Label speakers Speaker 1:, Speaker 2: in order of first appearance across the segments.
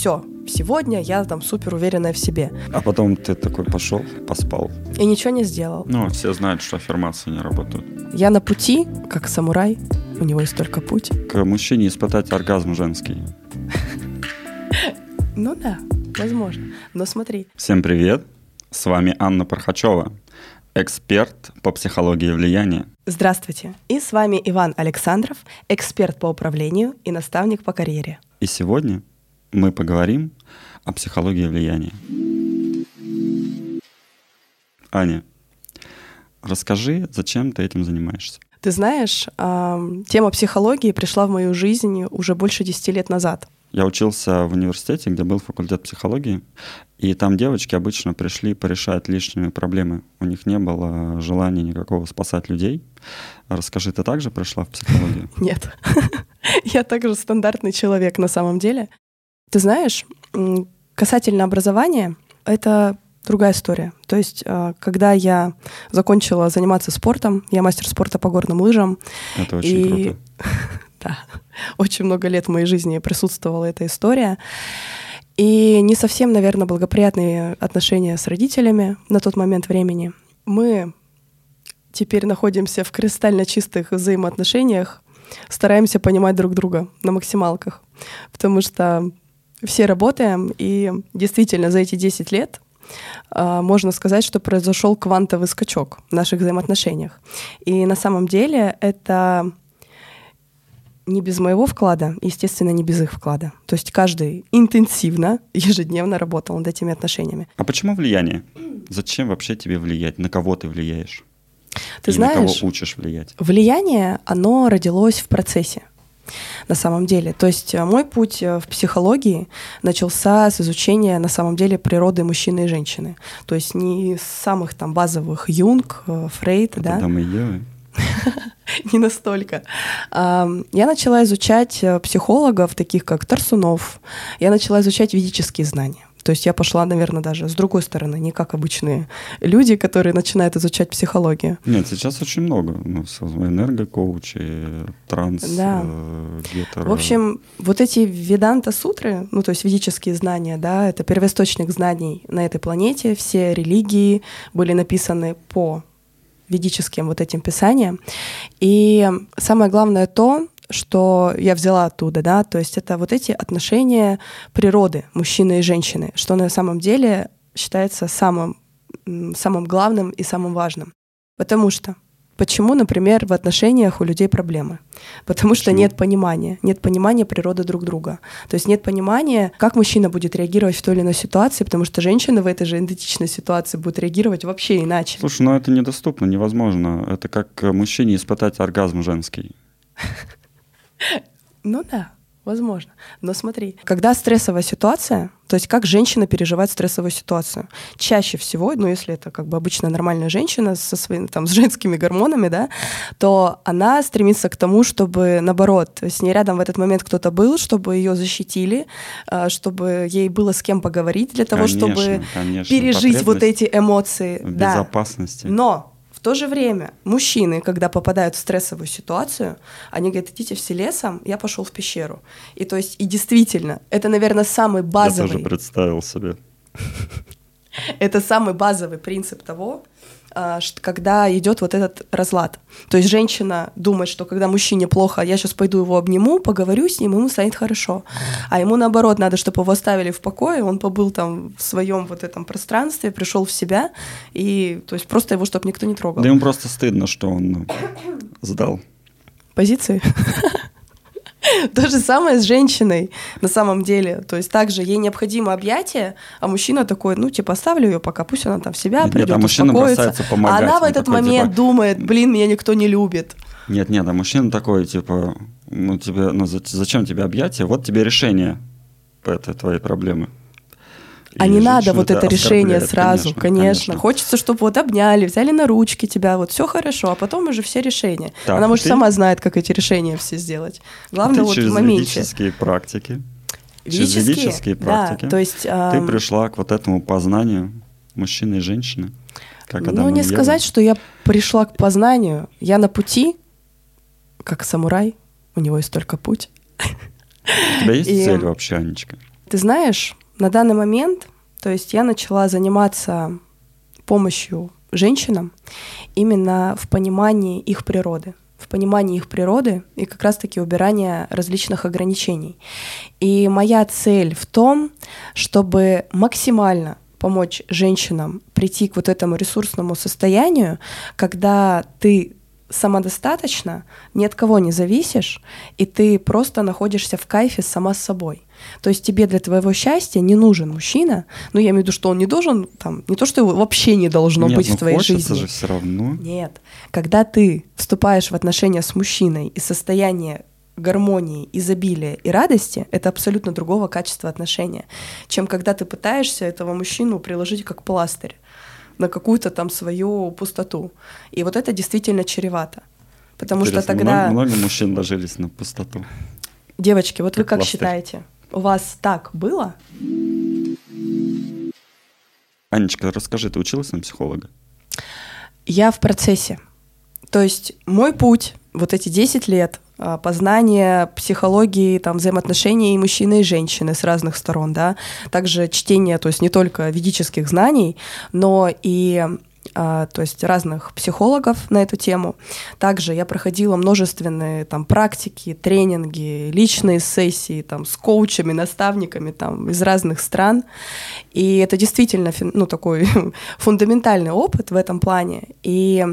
Speaker 1: все, сегодня я там супер уверенная в себе.
Speaker 2: А потом ты такой пошел, поспал.
Speaker 1: И ничего не сделал.
Speaker 2: Ну, все знают, что аффирмации не работают.
Speaker 1: Я на пути, как самурай, у него есть только путь.
Speaker 2: К мужчине испытать оргазм женский.
Speaker 1: Ну да, возможно. Но смотри.
Speaker 2: Всем привет. С вами Анна Пархачева, эксперт по психологии влияния.
Speaker 1: Здравствуйте. И с вами Иван Александров, эксперт по управлению и наставник по карьере.
Speaker 2: И сегодня мы поговорим о психологии влияния. Аня, расскажи, зачем ты этим занимаешься?
Speaker 1: Ты знаешь, тема психологии пришла в мою жизнь уже больше 10 лет назад.
Speaker 2: Я учился в университете, где был факультет психологии, и там девочки обычно пришли порешать лишние проблемы. У них не было желания никакого спасать людей. Расскажи, ты также пришла в психологию?
Speaker 1: Нет. Я также стандартный человек на самом деле. Ты знаешь, касательно образования, это другая история. То есть, а, когда я закончила заниматься спортом, я мастер спорта по горным лыжам.
Speaker 2: Это очень и... круто.
Speaker 1: да, очень много лет в моей жизни присутствовала эта история. И не совсем, наверное, благоприятные отношения с родителями на тот момент времени. Мы теперь находимся в кристально чистых взаимоотношениях, стараемся понимать друг друга на максималках, потому что все работаем, и действительно за эти 10 лет а, можно сказать, что произошел квантовый скачок в наших взаимоотношениях. И на самом деле это не без моего вклада, естественно, не без их вклада. То есть каждый интенсивно, ежедневно работал над этими отношениями.
Speaker 2: А почему влияние? Зачем вообще тебе влиять? На кого ты влияешь?
Speaker 1: Ты
Speaker 2: И
Speaker 1: знаешь,
Speaker 2: на кого учишь влиять?
Speaker 1: Влияние, оно родилось в процессе на самом деле. То есть э, мой путь э, в психологии начался с изучения на самом деле природы мужчины и женщины. То есть не с самых там базовых Юнг, э, Фрейд,
Speaker 2: Это
Speaker 1: да?
Speaker 2: Дамы Евы.
Speaker 1: не настолько. Я начала изучать психологов, таких как Тарсунов. Я начала изучать ведические знания. То есть я пошла, наверное, даже с другой стороны, не как обычные люди, которые начинают изучать психологию.
Speaker 2: Нет, сейчас очень много. Ну, энергокоучи, транс,
Speaker 1: да.
Speaker 2: э, гетеро.
Speaker 1: В общем, вот эти веданта-сутры, ну, то есть ведические знания, да, это первоисточник знаний на этой планете. Все религии были написаны по ведическим вот этим писаниям. И самое главное то, что я взяла оттуда, да, то есть это вот эти отношения природы мужчины и женщины, что на самом деле считается самым, самым главным и самым важным. Потому что Почему, например, в отношениях у людей проблемы? Потому что нет понимания, нет понимания природы друг друга. То есть нет понимания, как мужчина будет реагировать в той или иной ситуации, потому что женщина в этой же идентичной ситуации будет реагировать вообще иначе.
Speaker 2: Слушай, ну это недоступно, невозможно. Это как мужчине испытать оргазм женский.
Speaker 1: Ну да, возможно. Но смотри, когда стрессовая ситуация, то есть как женщина переживает стрессовую ситуацию? Чаще всего, ну если это как бы обычная нормальная женщина со своими там с женскими гормонами, да, то она стремится к тому, чтобы наоборот с ней рядом в этот момент кто-то был, чтобы ее защитили, а, чтобы ей было с кем поговорить для того,
Speaker 2: конечно,
Speaker 1: чтобы
Speaker 2: конечно.
Speaker 1: пережить вот эти эмоции.
Speaker 2: В
Speaker 1: да.
Speaker 2: безопасности.
Speaker 1: Но в то же время мужчины, когда попадают в стрессовую ситуацию, они говорят, идите все лесом, я пошел в пещеру. И то есть, и действительно, это, наверное, самый базовый...
Speaker 2: Я тоже представил себе.
Speaker 1: Это самый базовый принцип того, когда идет вот этот разлад. То есть женщина думает, что когда мужчине плохо, я сейчас пойду его обниму, поговорю с ним, ему станет хорошо. А ему наоборот надо, чтобы его оставили в покое, он побыл там в своем вот этом пространстве, пришел в себя, и то есть просто его, чтобы никто не трогал.
Speaker 2: Да ему просто стыдно, что он ну, сдал.
Speaker 1: Позиции? То же самое с женщиной на самом деле. То есть также ей необходимо объятие, а мужчина такой, ну, типа, оставлю ее пока, пусть она там в себя
Speaker 2: нет,
Speaker 1: придет,
Speaker 2: нет, а мужчина
Speaker 1: успокоится.
Speaker 2: помогать,
Speaker 1: а она в этот
Speaker 2: такой,
Speaker 1: момент
Speaker 2: типа...
Speaker 1: думает, блин, меня никто не любит.
Speaker 2: Нет, нет, а мужчина такой, типа, ну, тебе, ну, зачем тебе объятие? Вот тебе решение этой твоей проблемы.
Speaker 1: А не надо вот это решение сразу, конечно, конечно. конечно. Хочется, чтобы вот обняли, взяли на ручки тебя, вот все хорошо, а потом уже все решения. Так, Она, может, ты... сама знает, как эти решения все сделать. Главное,
Speaker 2: ты
Speaker 1: вот
Speaker 2: через
Speaker 1: в моменте.
Speaker 2: практики,
Speaker 1: через
Speaker 2: ведические практики,
Speaker 1: да, то есть,
Speaker 2: эм... ты пришла к вот этому познанию мужчины и женщины. Как
Speaker 1: ну, не сказать, что я пришла к познанию. Я на пути, как самурай, у него есть только путь.
Speaker 2: У тебя есть и... цель вообще, Анечка?
Speaker 1: Ты знаешь, на данный момент, то есть я начала заниматься помощью женщинам именно в понимании их природы в понимании их природы и как раз-таки убирания различных ограничений. И моя цель в том, чтобы максимально помочь женщинам прийти к вот этому ресурсному состоянию, когда ты самодостаточно, ни от кого не зависишь, и ты просто находишься в кайфе сама с собой. То есть тебе для твоего счастья не нужен мужчина, ну я имею в виду, что он не должен, там, не то, что его вообще не должно
Speaker 2: Нет,
Speaker 1: быть
Speaker 2: ну
Speaker 1: в твоей жизни.
Speaker 2: же все равно.
Speaker 1: Нет. Когда ты вступаешь в отношения с мужчиной из состояния гармонии, изобилия и радости, это абсолютно другого качества отношения, чем когда ты пытаешься этого мужчину приложить как пластырь на какую-то там свою пустоту. И вот это действительно чревато. Потому что
Speaker 2: Интересно,
Speaker 1: тогда...
Speaker 2: Много, много мужчин ложились на пустоту.
Speaker 1: Девочки, вот вы
Speaker 2: Как
Speaker 1: как
Speaker 2: пластырь.
Speaker 1: считаете? У вас так было?
Speaker 2: Анечка, расскажи, ты училась на психолога?
Speaker 1: Я в процессе. То есть мой путь, вот эти 10 лет а, познания психологии, там, взаимоотношений мужчины и женщины с разных сторон, да, также чтение, то есть не только ведических знаний, но и а, то есть разных психологов на эту тему. Также я проходила множественные там практики, тренинги, личные сессии там с коучами, наставниками там из разных стран. И это действительно ну, такой фундаментальный опыт в этом плане. И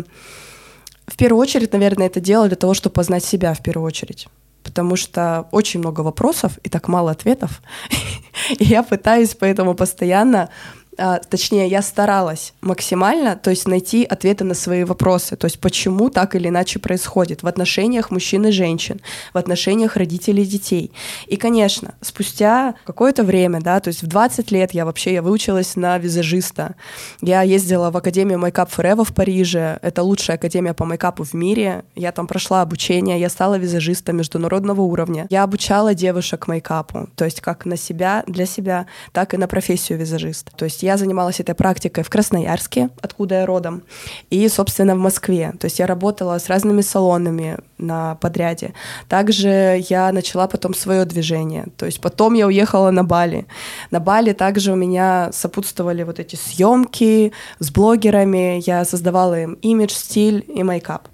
Speaker 1: в первую очередь, наверное, это дело для того, чтобы познать себя в первую очередь. Потому что очень много вопросов и так мало ответов. И я пытаюсь поэтому постоянно а, точнее, я старалась максимально, то есть найти ответы на свои вопросы, то есть почему так или иначе происходит в отношениях мужчин и женщин, в отношениях родителей и детей. И, конечно, спустя какое-то время, да, то есть в 20 лет я вообще, я выучилась на визажиста, я ездила в Академию Makeup Forever в Париже, это лучшая академия по мейкапу в мире, я там прошла обучение, я стала визажистом международного уровня, я обучала девушек мейкапу, то есть как на себя, для себя, так и на профессию визажист. То есть я занималась этой практикой в Красноярске, откуда я родом, и, собственно, в Москве. То есть я работала с разными салонами на подряде. Также я начала потом свое движение. То есть потом я уехала на Бали. На Бали также у меня сопутствовали вот эти съемки с блогерами. Я создавала им имидж, стиль и мейкап.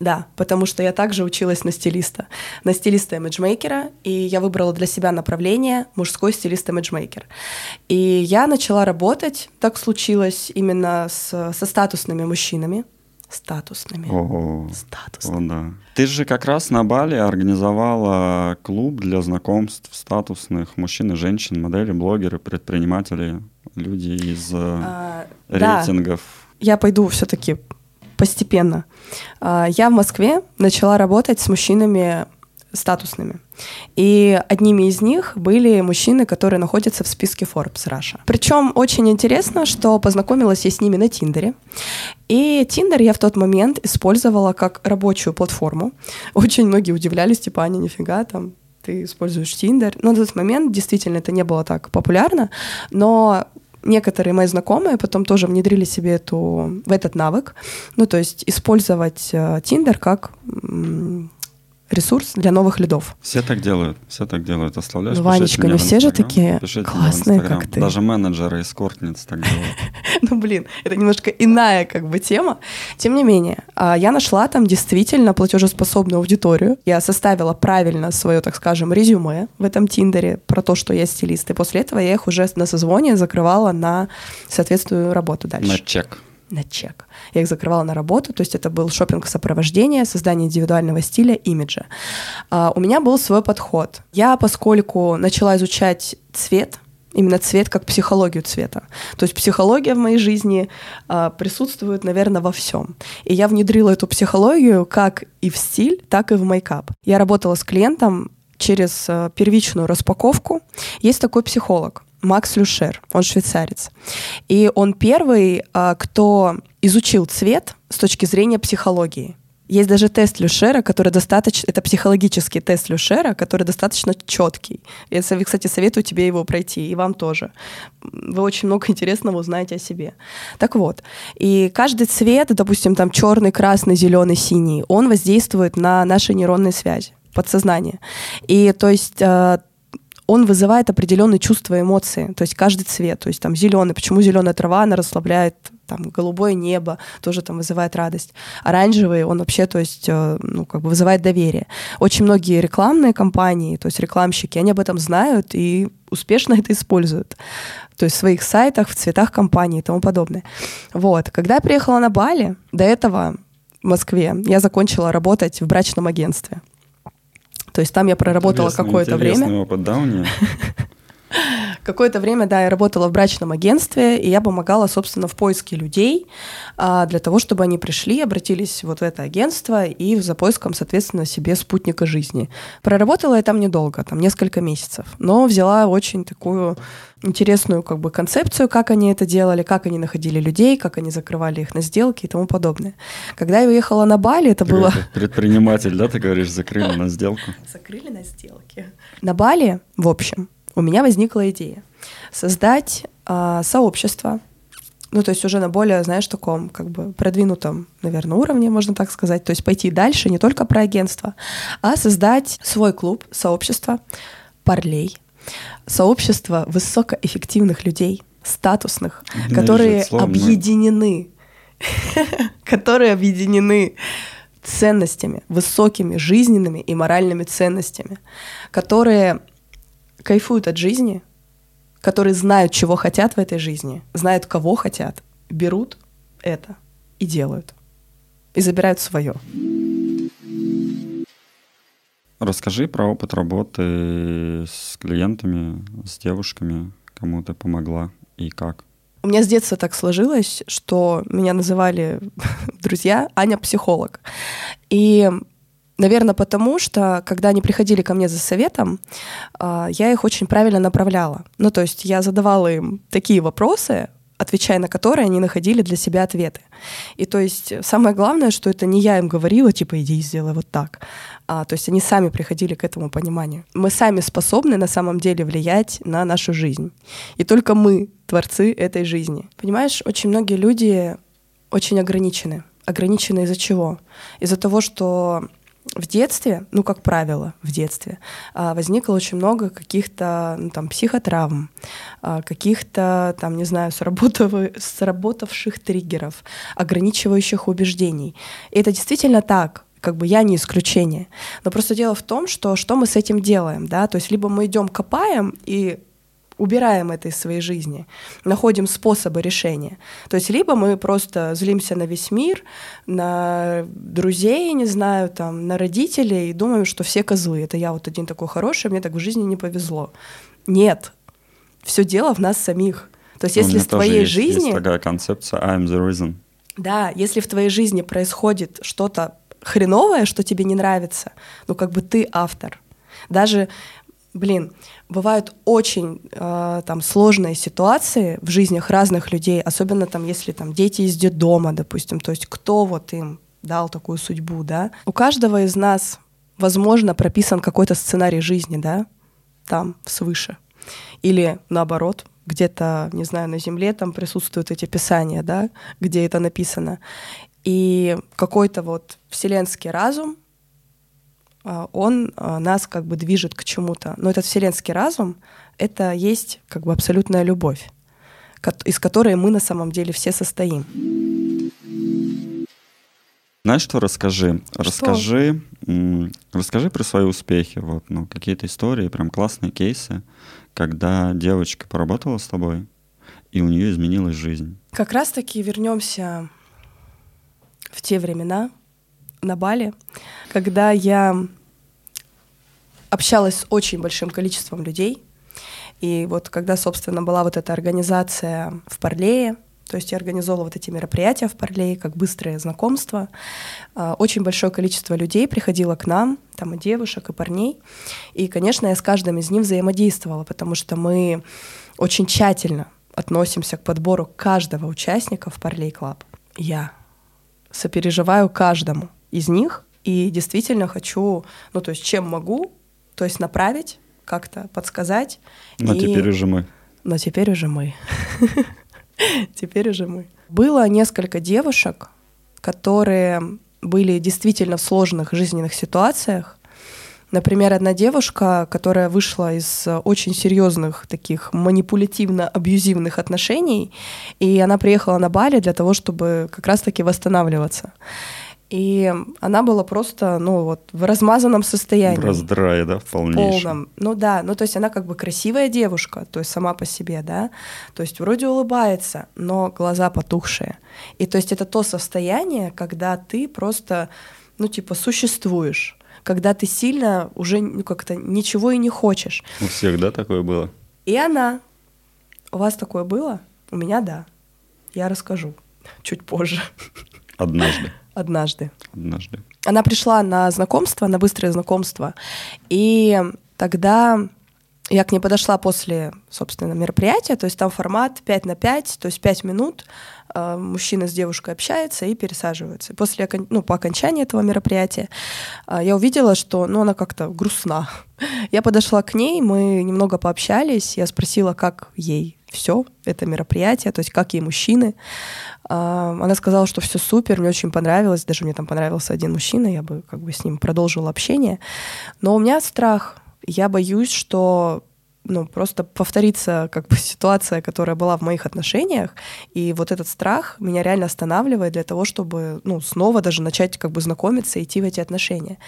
Speaker 1: Да, потому что я также училась на стилиста, на стилиста-имиджмейкера, и я выбрала для себя направление мужской стилист-имиджмейкер. И я начала работать, так случилось, именно с, со статусными мужчинами. Статусными.
Speaker 2: О,
Speaker 1: Статусными.
Speaker 2: о, да. Ты же как раз на Бали организовала клуб для знакомств статусных мужчин и женщин, модели, блогеры, предприниматели, люди из э,
Speaker 1: А, да,
Speaker 2: рейтингов.
Speaker 1: я пойду все-таки постепенно. А, Я в Москве начала работать с мужчинами статусными. И одними из них были мужчины, которые находятся в списке Forbes Russia. Причем очень интересно, что познакомилась я с ними на Тиндере. И Тиндер я в тот момент использовала как рабочую платформу. Очень многие удивлялись, типа, Аня, нифига, там, ты используешь Тиндер. Но на тот момент действительно это не было так популярно, но некоторые мои знакомые потом тоже внедрили себе эту, в этот навык, ну, то есть использовать э, Тиндер как ресурс для новых лидов.
Speaker 2: Все так делают, все так делают. Оставляешь,
Speaker 1: Ну, Ванечка,
Speaker 2: в
Speaker 1: все же такие
Speaker 2: пишите
Speaker 1: классные, как ты.
Speaker 2: Даже менеджеры и скортниц так делают.
Speaker 1: Ну, блин, это немножко иная как бы тема. Тем не менее, а, я нашла там действительно платежеспособную аудиторию. Я составила правильно свое, так скажем, резюме в этом Тиндере про то, что я стилист. И после этого я их уже на созвоне закрывала на соответствующую работу дальше.
Speaker 2: На чек.
Speaker 1: На чек. Я их закрывала на работу, то есть это был шопинг сопровождения, создание индивидуального стиля, имиджа. А, у меня был свой подход. Я, поскольку начала изучать цвет, именно цвет как психологию цвета. То есть психология в моей жизни а, присутствует, наверное, во всем. И я внедрила эту психологию как и в стиль, так и в мейкап. Я работала с клиентом через а, первичную распаковку. Есть такой психолог, Макс Люшер, он швейцарец. И он первый, а, кто изучил цвет с точки зрения психологии. Есть даже тест Люшера, который достаточно... Это психологический тест Люшера, который достаточно четкий. Я, кстати, советую тебе его пройти, и вам тоже. Вы очень много интересного узнаете о себе. Так вот, и каждый цвет, допустим, там черный, красный, зеленый, синий, он воздействует на наши нейронные связи, подсознание. И то есть э, он вызывает определенные чувства и эмоции, то есть каждый цвет, то есть там зеленый, почему зеленая трава, она расслабляет, там голубое небо тоже там вызывает радость. Оранжевый, он вообще, то есть, э, ну, как бы вызывает доверие. Очень многие рекламные компании, то есть рекламщики, они об этом знают и успешно это используют. То есть в своих сайтах, в цветах компании и тому подобное. Вот. Когда я приехала на Бали, до этого в Москве, я закончила работать в брачном агентстве. То есть там я проработала какое-то время.
Speaker 2: опыт, да, у нее?
Speaker 1: Какое-то время, да, я работала в брачном агентстве, и я помогала, собственно, в поиске людей а, для того, чтобы они пришли, обратились вот в это агентство и за поиском, соответственно, себе спутника жизни. Проработала я там недолго, там несколько месяцев, но взяла очень такую интересную как бы концепцию, как они это делали, как они находили людей, как они закрывали их на сделки и тому подобное. Когда я уехала на Бали, это было...
Speaker 2: Предприниматель, да, ты говоришь, закрыли на сделку?
Speaker 1: Закрыли на сделки. На Бали, в общем, у меня возникла идея создать э, сообщество, ну, то есть уже на более, знаешь, таком, как бы, продвинутом, наверное, уровне, можно так сказать, то есть пойти дальше не только про агентство, а создать свой клуб, сообщество парлей, сообщество высокоэффективных людей, статусных, которые объединены, которые объединены ценностями, высокими жизненными и моральными ценностями, которые кайфуют от жизни, которые знают, чего хотят в этой жизни, знают, кого хотят, берут это и делают. И забирают свое.
Speaker 2: Расскажи про опыт работы с клиентами, с девушками, кому ты помогла и как.
Speaker 1: У меня с детства так сложилось, что меня называли друзья Аня психолог. И Наверное, потому что, когда они приходили ко мне за советом, а, я их очень правильно направляла. Ну, то есть я задавала им такие вопросы, отвечая на которые они находили для себя ответы. И то есть самое главное, что это не я им говорила, типа, иди сделай вот так. А, то есть они сами приходили к этому пониманию. Мы сами способны на самом деле влиять на нашу жизнь. И только мы творцы этой жизни. Понимаешь, очень многие люди очень ограничены. Ограничены из-за чего? Из-за того, что в детстве, ну, как правило, в детстве, а, возникло очень много каких-то ну, там психотравм, а, каких-то там, не знаю, сработавших триггеров, ограничивающих убеждений. И это действительно так, как бы я не исключение. Но просто дело в том, что что мы с этим делаем, да, то есть либо мы идем копаем и убираем это из своей жизни, находим способы решения. То есть либо мы просто злимся на весь мир, на друзей, не знаю, там, на родителей и думаем, что все козлы. Это я вот один такой хороший, мне так в жизни не повезло. Нет, все дело в нас самих. То есть, если в твоей есть, жизни...
Speaker 2: Есть такая концепция «I'm the reason».
Speaker 1: Да, если в твоей жизни происходит что-то хреновое, что тебе не нравится, ну как бы ты автор. Даже блин, бывают очень э, там сложные ситуации в жизнях разных людей, особенно там, если там дети из детдома, допустим, то есть кто вот им дал такую судьбу, да. У каждого из нас, возможно, прописан какой-то сценарий жизни, да, там, свыше. Или наоборот, где-то, не знаю, на Земле там присутствуют эти писания, да, где это написано. И какой-то вот вселенский разум он а, нас как бы движет к чему-то. Но этот вселенский разум — это есть как бы абсолютная любовь, из которой мы на самом деле все состоим.
Speaker 2: Знаешь что, расскажи. Что? Расскажи, расскажи про свои успехи, вот, ну, какие-то истории, прям классные кейсы, когда девочка поработала с тобой, и у нее изменилась жизнь.
Speaker 1: Как раз-таки вернемся в те времена, на Бали, когда я общалась с очень большим количеством людей. И вот когда, собственно, была вот эта организация в Парлее, то есть я организовала вот эти мероприятия в Парлее, как быстрое знакомство. А, очень большое количество людей приходило к нам, там и девушек, и парней. И, конечно, я с каждым из них взаимодействовала, потому что мы очень тщательно относимся к подбору каждого участника в Parley Club. Я сопереживаю каждому из них и действительно хочу, ну то есть чем могу, то есть направить, как-то подсказать.
Speaker 2: Но и... теперь уже мы.
Speaker 1: Но теперь уже мы. Теперь уже мы. Было несколько девушек, которые были действительно в сложных жизненных ситуациях, Например, одна девушка, которая вышла из очень серьезных таких манипулятивно-абьюзивных отношений, и она приехала на Бали для того, чтобы как раз-таки восстанавливаться. И она была просто, ну вот, в размазанном состоянии. В
Speaker 2: раздрае, да, в полнейшем.
Speaker 1: полном. Ну да, ну то есть она как бы красивая девушка, то есть сама по себе, да, то есть вроде улыбается, но глаза потухшие. И то есть это то состояние, когда ты просто, ну типа, существуешь, когда ты сильно уже ну, как-то ничего и не хочешь.
Speaker 2: У всех, да, такое было?
Speaker 1: И она. У вас такое было? У меня да. Я расскажу чуть позже.
Speaker 2: Однажды.
Speaker 1: Однажды.
Speaker 2: Однажды.
Speaker 1: Она пришла на знакомство, на быстрое знакомство, и тогда я к ней подошла после, собственно, мероприятия, то есть там формат 5 на 5, то есть 5 минут э, мужчина с девушкой общается и пересаживается. После, ну, по окончании этого мероприятия э, я увидела, что ну, она как-то грустна. Я подошла к ней, мы немного пообщались, я спросила, как ей все это мероприятие, то есть как ей мужчины. А, она сказала, что все супер, мне очень понравилось, даже мне там понравился один мужчина, я бы как бы с ним продолжила общение. Но у меня страх, я боюсь, что ну, просто повторится как бы ситуация, которая была в моих отношениях, и вот этот страх меня реально останавливает для того, чтобы, ну, снова даже начать как бы знакомиться и идти в эти отношения.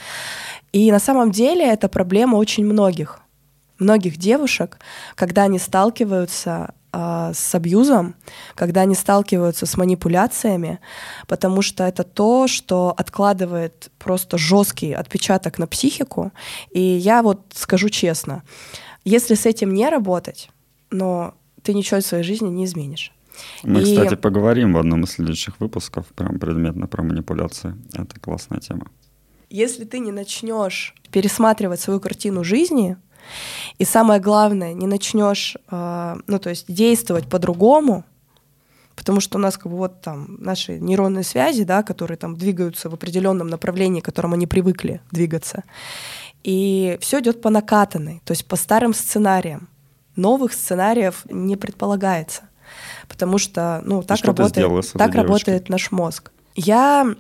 Speaker 1: И на самом деле это проблема очень многих многих девушек, когда они сталкиваются э, с абьюзом, когда они сталкиваются с манипуляциями, потому что это то, что откладывает просто жесткий отпечаток на психику. И я вот скажу честно, если с этим не работать, но ты ничего в своей жизни не изменишь.
Speaker 2: Мы, и... кстати, поговорим в одном из следующих выпусков прям предметно про манипуляции. Это классная тема.
Speaker 1: Если ты не начнешь пересматривать свою картину жизни, и самое главное, не начнешь, э, ну, то есть действовать по-другому, потому что у нас как бы вот там наши нейронные связи, да, которые там двигаются в определенном направлении, к которому они привыкли двигаться. И все идет по накатанной, то есть по старым сценариям. Новых сценариев не предполагается, потому что, ну, так, работает, так работает наш мозг. Я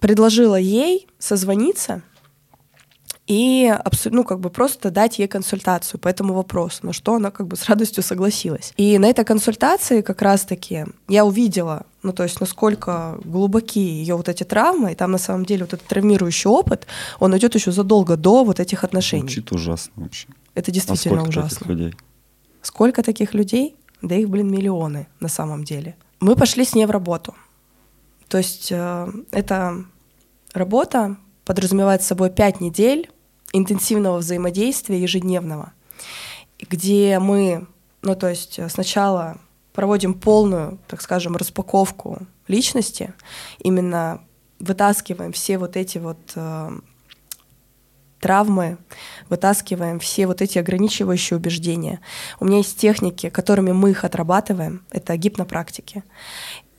Speaker 1: предложила ей созвониться и ну, как бы просто дать ей консультацию по этому вопросу, на что она как бы с радостью согласилась. И на этой консультации как раз-таки я увидела, ну, то есть насколько глубоки ее вот эти травмы, и там на самом деле вот этот травмирующий опыт, он идет еще задолго до вот этих отношений.
Speaker 2: Звучит ужасно вообще.
Speaker 1: Это действительно
Speaker 2: а сколько
Speaker 1: ужасно.
Speaker 2: Таких людей?
Speaker 1: Сколько таких людей? Да их, блин, миллионы на самом деле. Мы пошли с ней в работу. То есть э, эта работа подразумевает собой пять недель интенсивного взаимодействия ежедневного, где мы, ну то есть э, сначала проводим полную, так скажем, распаковку личности, именно вытаскиваем все вот эти вот э, травмы, вытаскиваем все вот эти ограничивающие убеждения. У меня есть техники, которыми мы их отрабатываем, это гипнопрактики.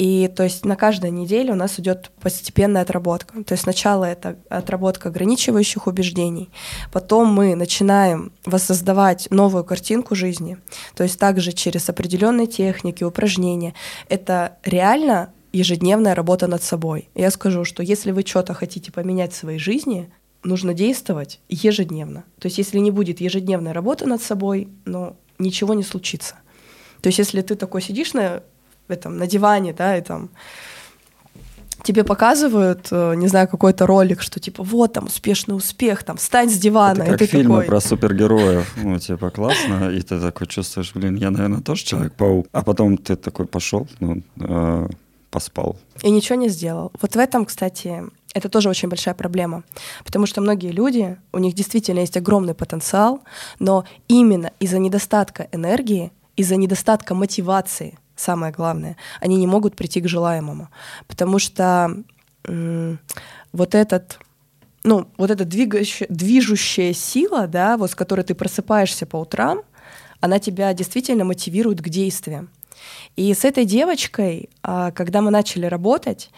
Speaker 1: И то есть на каждой неделе у нас идет постепенная отработка. То есть сначала это отработка ограничивающих убеждений, потом мы начинаем воссоздавать новую картинку жизни, то есть также через определенные техники, упражнения. Это реально ежедневная работа над собой. Я скажу, что если вы что-то хотите поменять в своей жизни, нужно действовать ежедневно. То есть если не будет ежедневной работы над собой, ну, ничего не случится. То есть если ты такой сидишь на этом, на диване, да, и там тебе показывают, э, не знаю, какой-то ролик, что типа вот там успешный успех, там встань с дивана.
Speaker 2: Это как
Speaker 1: и ты
Speaker 2: фильмы
Speaker 1: такой...
Speaker 2: про супергероев, ну типа классно, и ты такой чувствуешь, блин, я, наверное, тоже Человек-паук. А потом ты такой пошел, ну, э, поспал.
Speaker 1: И ничего не сделал. Вот в этом, кстати, это тоже очень большая проблема, потому что многие люди, у них действительно есть огромный потенциал, но именно из-за недостатка энергии, из-за недостатка мотивации, самое главное, они не могут прийти к желаемому, потому что вот этот ну, вот эта двигающая, движущая сила, да, вот с которой ты просыпаешься по утрам, она тебя действительно мотивирует к действиям. И с этой девочкой, а, когда мы начали работать,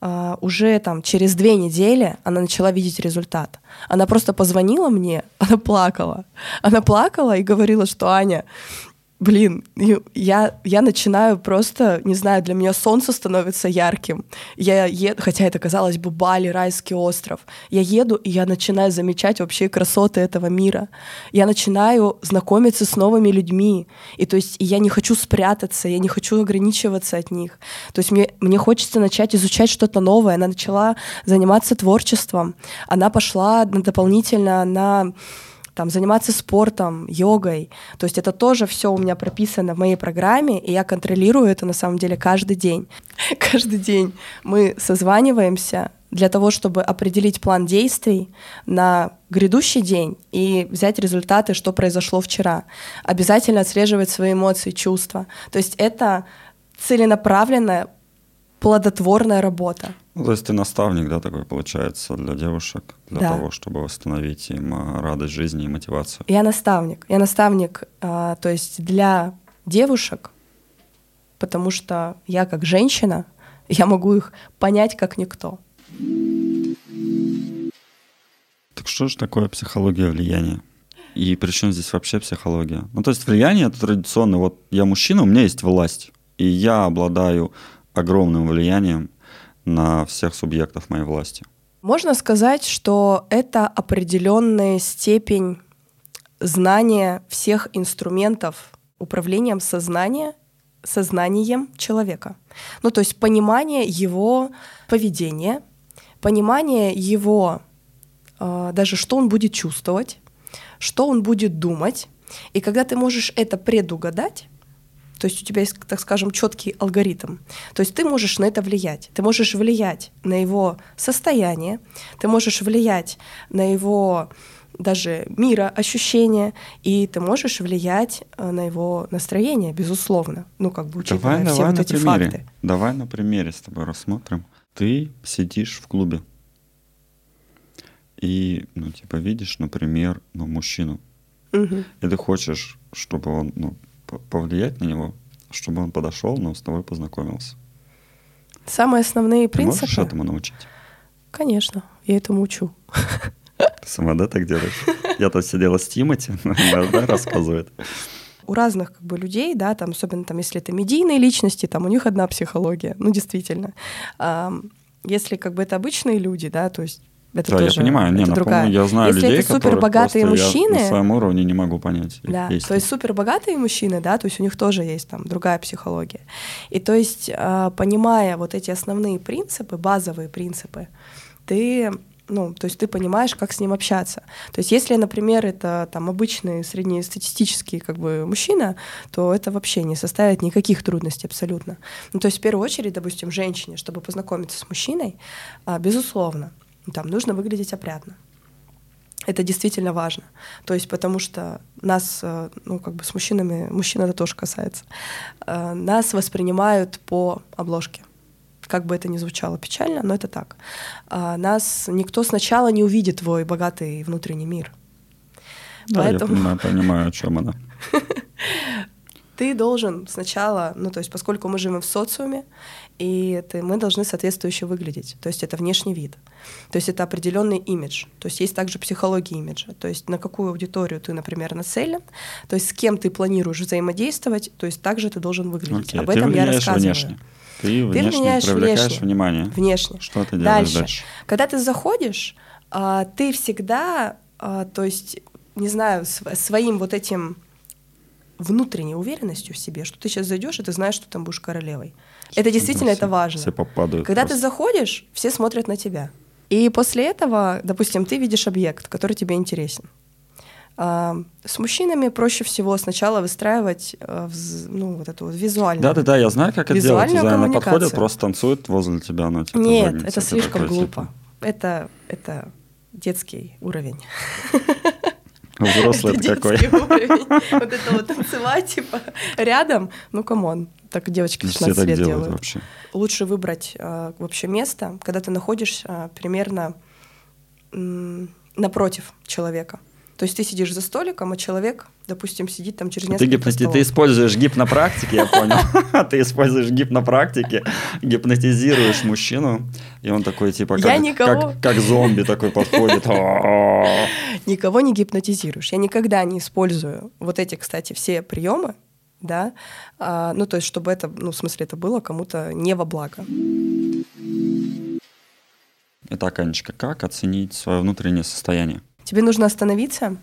Speaker 1: а, уже там через две недели она начала видеть результат. Она просто позвонила мне, она плакала. Она плакала и говорила, что Аня, блин, я, я начинаю просто, не знаю, для меня солнце становится ярким. Я еду, хотя это, казалось бы, Бали, райский остров. Я еду, и я начинаю замечать вообще красоты этого мира. Я начинаю знакомиться с новыми людьми. И то есть я не хочу спрятаться, я не хочу ограничиваться от них. То есть мне, мне хочется начать изучать что-то новое. Она начала заниматься творчеством. Она пошла дополнительно на там, заниматься спортом, йогой. То есть это тоже все у меня прописано в моей программе, и я контролирую это на самом деле каждый день. Каждый день мы созваниваемся для того, чтобы определить план действий на грядущий день и взять результаты, что произошло вчера. Обязательно отслеживать свои эмоции, чувства. То есть это целенаправленная, плодотворная работа.
Speaker 2: Ну, то есть ты наставник, да, такой получается для девушек, для да. того, чтобы восстановить им а, радость жизни и мотивацию.
Speaker 1: Я наставник. Я наставник, а, то есть для девушек, потому что я как женщина, я могу их понять как никто.
Speaker 2: Так что же такое психология влияния? И при чем здесь вообще психология? Ну, то есть влияние это традиционно. Вот я мужчина, у меня есть власть, и я обладаю огромным влиянием на всех субъектов моей власти.
Speaker 1: Можно сказать, что это определенная степень знания всех инструментов управлением сознания, сознанием человека. Ну, то есть понимание его поведения, понимание его, э, даже что он будет чувствовать, что он будет думать. И когда ты можешь это предугадать, то есть у тебя есть, так скажем, четкий алгоритм. То есть ты можешь на это влиять. Ты можешь влиять на его состояние, ты можешь влиять на его даже мира, ощущения, и ты можешь влиять э, на его настроение, безусловно. Ну, как бы учитывая давай, все давай вот эти
Speaker 2: примере.
Speaker 1: факты.
Speaker 2: Давай на примере с тобой рассмотрим. Ты сидишь в клубе и, ну, типа, видишь, например, ну, мужчину, угу. и ты хочешь, чтобы он, ну, повлиять на него, чтобы он подошел, но с тобой познакомился?
Speaker 1: Самые основные Ты принципы.
Speaker 2: можешь этому научить?
Speaker 1: Конечно, я этому учу.
Speaker 2: Ты сама, да, так делаешь? Я тут сидела с Тимати, да, рассказывает.
Speaker 1: У разных как бы людей, да, там, особенно там, если это медийные личности, там у них одна психология, ну, действительно. Если как бы это обычные люди, да, то есть это
Speaker 2: да,
Speaker 1: тоже,
Speaker 2: я понимаю, не,
Speaker 1: это другая.
Speaker 2: я знаю
Speaker 1: Если
Speaker 2: людей,
Speaker 1: это супер богатые мужчины,
Speaker 2: я на своем уровне не могу понять.
Speaker 1: Да, то есть супер богатые мужчины, да, то есть у них тоже есть там другая психология. И то есть а, понимая вот эти основные принципы, базовые принципы, ты ну, то есть ты понимаешь, как с ним общаться. То есть если, например, это там обычный среднестатистический как бы мужчина, то это вообще не составит никаких трудностей абсолютно. Ну, то есть в первую очередь, допустим, женщине, чтобы познакомиться с мужчиной, а, безусловно, там нужно выглядеть опрятно. Это действительно важно. То есть потому что нас, э, ну как бы с мужчинами, мужчин это тоже касается, э, нас воспринимают по обложке. Как бы это ни звучало печально, но это так. А нас никто сначала не увидит твой богатый внутренний мир.
Speaker 2: Да, Поэтому... я понимаю, понимаю, о чем она.
Speaker 1: Ты должен сначала, ну то есть поскольку мы живем в социуме, и ты, мы должны соответствующе выглядеть. То есть это внешний вид. То есть это определенный имидж. То есть есть также психология имиджа. То есть на какую аудиторию ты, например, нацелен, то есть с кем ты планируешь взаимодействовать, то есть также ты должен выглядеть.
Speaker 2: Okay.
Speaker 1: Об этом я рассказываю.
Speaker 2: Внешне. Ты, внешне ты меняешь привлекаешь внешне. внимание.
Speaker 1: Внешне.
Speaker 2: Что ты делаешь дальше? дальше?
Speaker 1: Когда ты заходишь, а, ты всегда, а, то есть, не знаю, своим вот этим внутренней уверенностью в себе, что ты сейчас зайдешь, и ты знаешь, что там будешь королевой. Это действительно все, это важно.
Speaker 2: Все попадают.
Speaker 1: Когда просто. ты заходишь, все смотрят на тебя. И после этого, допустим, ты видишь объект, который тебе интересен. А, с мужчинами проще всего сначала выстраивать а, ну, вот эту вот визуальную.
Speaker 2: Да, да, да, я знаю, как это делать. Она подходит, просто танцует возле тебя, но типа,
Speaker 1: Нет, это слишком такой, глупо. Типа... Это, это детский уровень.
Speaker 2: Взрослый это какой.
Speaker 1: Вот это вот танцевать, типа, рядом, ну, come on. Так девочки 16 лет делают. Вообще. Лучше выбрать э, вообще место, когда ты находишься э, примерно напротив человека. То есть ты сидишь за столиком, а человек, допустим, сидит там через несколько
Speaker 2: ты, гипноти... ты используешь гипнопрактики, я понял. Ты используешь гипнопрактики, гипнотизируешь мужчину, и он такой, типа, как зомби такой подходит.
Speaker 1: Никого не гипнотизируешь. Я никогда не использую вот эти, кстати, все приемы да, а, ну, то есть, чтобы это, ну, в смысле, это было кому-то не во благо.
Speaker 2: Итак, Анечка, как оценить свое внутреннее состояние?
Speaker 1: Тебе нужно остановиться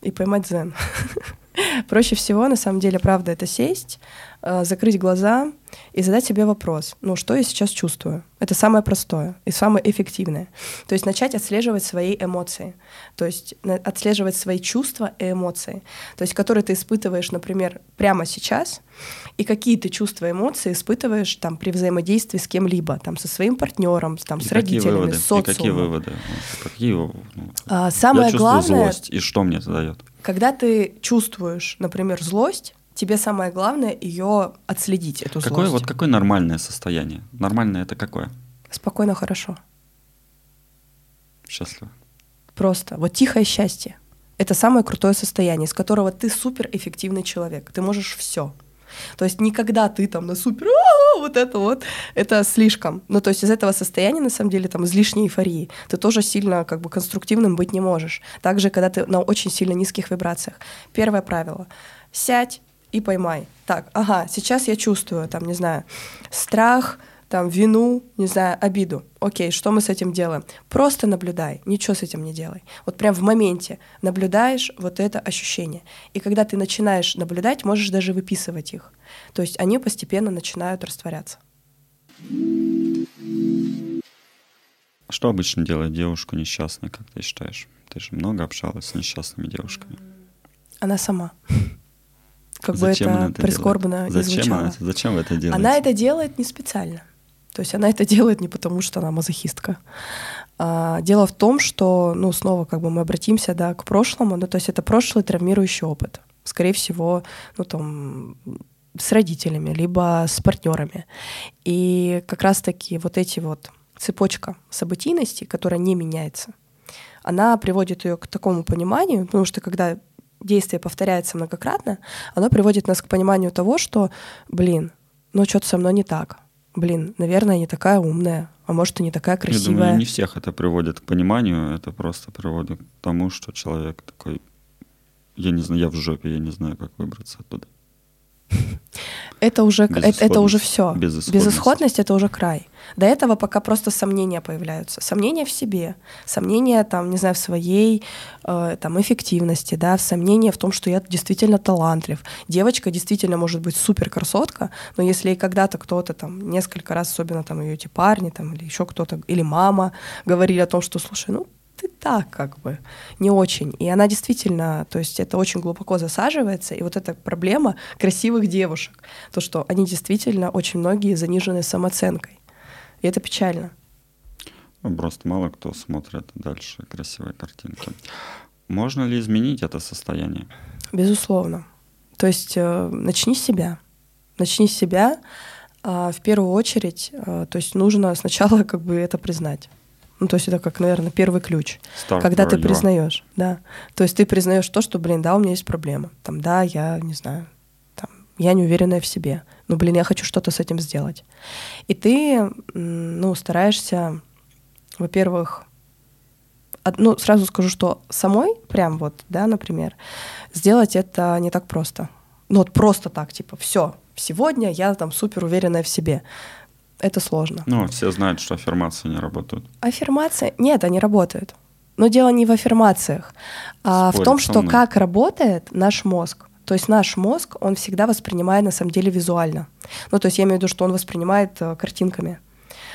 Speaker 1: и поймать дзен. Проще всего, на самом деле, правда, это сесть, э, закрыть глаза и задать себе вопрос, ну, что я сейчас чувствую? Это самое простое и самое эффективное. То есть начать отслеживать свои эмоции, то есть отслеживать свои чувства и эмоции, то есть которые ты испытываешь, например, прямо сейчас, и какие ты чувства и эмоции испытываешь там при взаимодействии с кем-либо, там со своим партнером, там
Speaker 2: и
Speaker 1: с родителями,
Speaker 2: выводы?
Speaker 1: с социумом.
Speaker 2: И какие выводы? Какие, ну,
Speaker 1: а, самое
Speaker 2: я
Speaker 1: главное,
Speaker 2: злость, и что мне это дает?
Speaker 1: Когда ты чувствуешь, например, злость, тебе самое главное ее отследить, эту
Speaker 2: какое,
Speaker 1: злость.
Speaker 2: Вот какое нормальное состояние? Нормальное это какое?
Speaker 1: Спокойно, хорошо.
Speaker 2: Счастливо.
Speaker 1: Просто. Вот тихое счастье. Это самое крутое состояние, из которого ты суперэффективный человек. Ты можешь все. То есть никогда ты там на супер вот это вот, это слишком. Ну, то есть из этого состояния, на самом деле, там, излишней эйфории, ты тоже сильно как бы конструктивным быть не можешь. Также, когда ты на очень сильно низких вибрациях. Первое правило — сядь и поймай. Так, ага, сейчас я чувствую, там, не знаю, страх, там, вину, не знаю, обиду. Окей, что мы с этим делаем? Просто наблюдай, ничего с этим не делай. Вот прям в моменте наблюдаешь вот это ощущение. И когда ты начинаешь наблюдать, можешь даже выписывать их. То есть они постепенно начинают растворяться.
Speaker 2: Что обычно делает девушку несчастной, как ты считаешь? Ты же много общалась с несчастными девушками.
Speaker 1: Она сама. Как
Speaker 2: зачем
Speaker 1: бы это,
Speaker 2: это
Speaker 1: прискорбно
Speaker 2: зачем
Speaker 1: звучало.
Speaker 2: Она, зачем вы это делаете?
Speaker 1: Она это делает не специально. То есть она это делает не потому, что она мазохистка. А, дело в том, что, ну, снова как бы мы обратимся, да, к прошлому, ну, то есть это прошлый травмирующий опыт. Скорее всего, ну, там, с родителями, либо с партнерами. И как раз-таки вот эти вот цепочка событийности, которая не меняется, она приводит ее к такому пониманию, потому что когда действие повторяется многократно, оно приводит нас к пониманию того, что, блин, ну что-то со мной не так блин, наверное, не такая умная, а может, и не такая красивая. Я думаю,
Speaker 2: не всех это приводит к пониманию, это просто приводит к тому, что человек такой, я не знаю, я в жопе, я не знаю, как выбраться оттуда.
Speaker 1: Это уже, это, уже все.
Speaker 2: Безысходность.
Speaker 1: Безысходность это уже край. До этого пока просто сомнения появляются. Сомнения в себе, сомнения там, не знаю, в своей э, там, эффективности, да, сомнения в том, что я действительно талантлив. Девочка действительно может быть супер красотка, но если когда-то кто-то там несколько раз, особенно там ее эти парни там, или еще кто-то, или мама говорили о том, что, слушай, ну ты так как бы не очень. И она действительно, то есть это очень глубоко засаживается. И вот эта проблема красивых девушек, то, что они действительно очень многие занижены самооценкой. И это печально.
Speaker 2: Ну, просто мало кто смотрит дальше красивые картинки. Можно ли изменить это состояние?
Speaker 1: Безусловно. То есть э, начни с себя. Начни с себя. А в первую очередь, э, то есть нужно сначала как бы это признать. Ну, то есть это как, наверное, первый ключ.
Speaker 2: Start
Speaker 1: когда ты признаешь, да. То есть ты признаешь то, что, блин, да, у меня есть проблема. Там, да, я не знаю, там, я не уверенная в себе. Но, блин, я хочу что-то с этим сделать. И ты, ну, стараешься, во-первых, ну, сразу скажу, что самой, прям вот, да, например, сделать это не так просто. Ну, вот просто так, типа, все, сегодня я там супер уверенная в себе это сложно.
Speaker 2: Ну, все знают, что аффирмации не работают.
Speaker 1: Аффирмации? Нет, они работают. Но дело не в аффирмациях, а Спорит в том, что как работает наш мозг. То есть наш мозг, он всегда воспринимает на самом деле визуально. Ну, то есть я имею в виду, что он воспринимает э, картинками.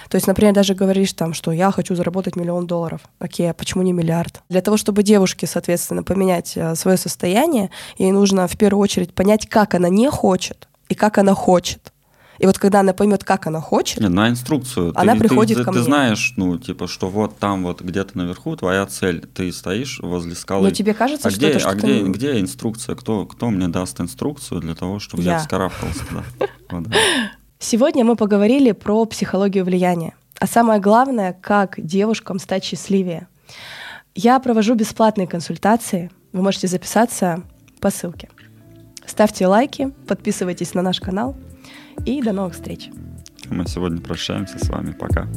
Speaker 1: То есть, например, даже говоришь там, что я хочу заработать миллион долларов. Окей, а почему не миллиард? Для того, чтобы девушке, соответственно, поменять э, свое состояние, ей нужно в первую очередь понять, как она не хочет и как она хочет. И вот когда она поймет, как она хочет,
Speaker 2: Нет, на инструкцию.
Speaker 1: Она
Speaker 2: ты,
Speaker 1: приходит
Speaker 2: ты,
Speaker 1: ко
Speaker 2: ты
Speaker 1: мне.
Speaker 2: знаешь, ну, типа, что вот там вот где-то наверху твоя цель. Ты стоишь возле скалы.
Speaker 1: Но тебе кажется,
Speaker 2: а
Speaker 1: что
Speaker 2: где,
Speaker 1: это
Speaker 2: а
Speaker 1: что-то...
Speaker 2: где, где инструкция? Кто, кто мне даст инструкцию для того, чтобы я,
Speaker 1: Я.
Speaker 2: вскарабкался.
Speaker 1: Сегодня мы поговорили про психологию влияния. А самое главное, как девушкам стать счастливее. Я провожу бесплатные консультации. Вы можете записаться по ссылке. Ставьте лайки, подписывайтесь на наш канал. И до новых встреч.
Speaker 2: Мы сегодня прощаемся с вами. Пока.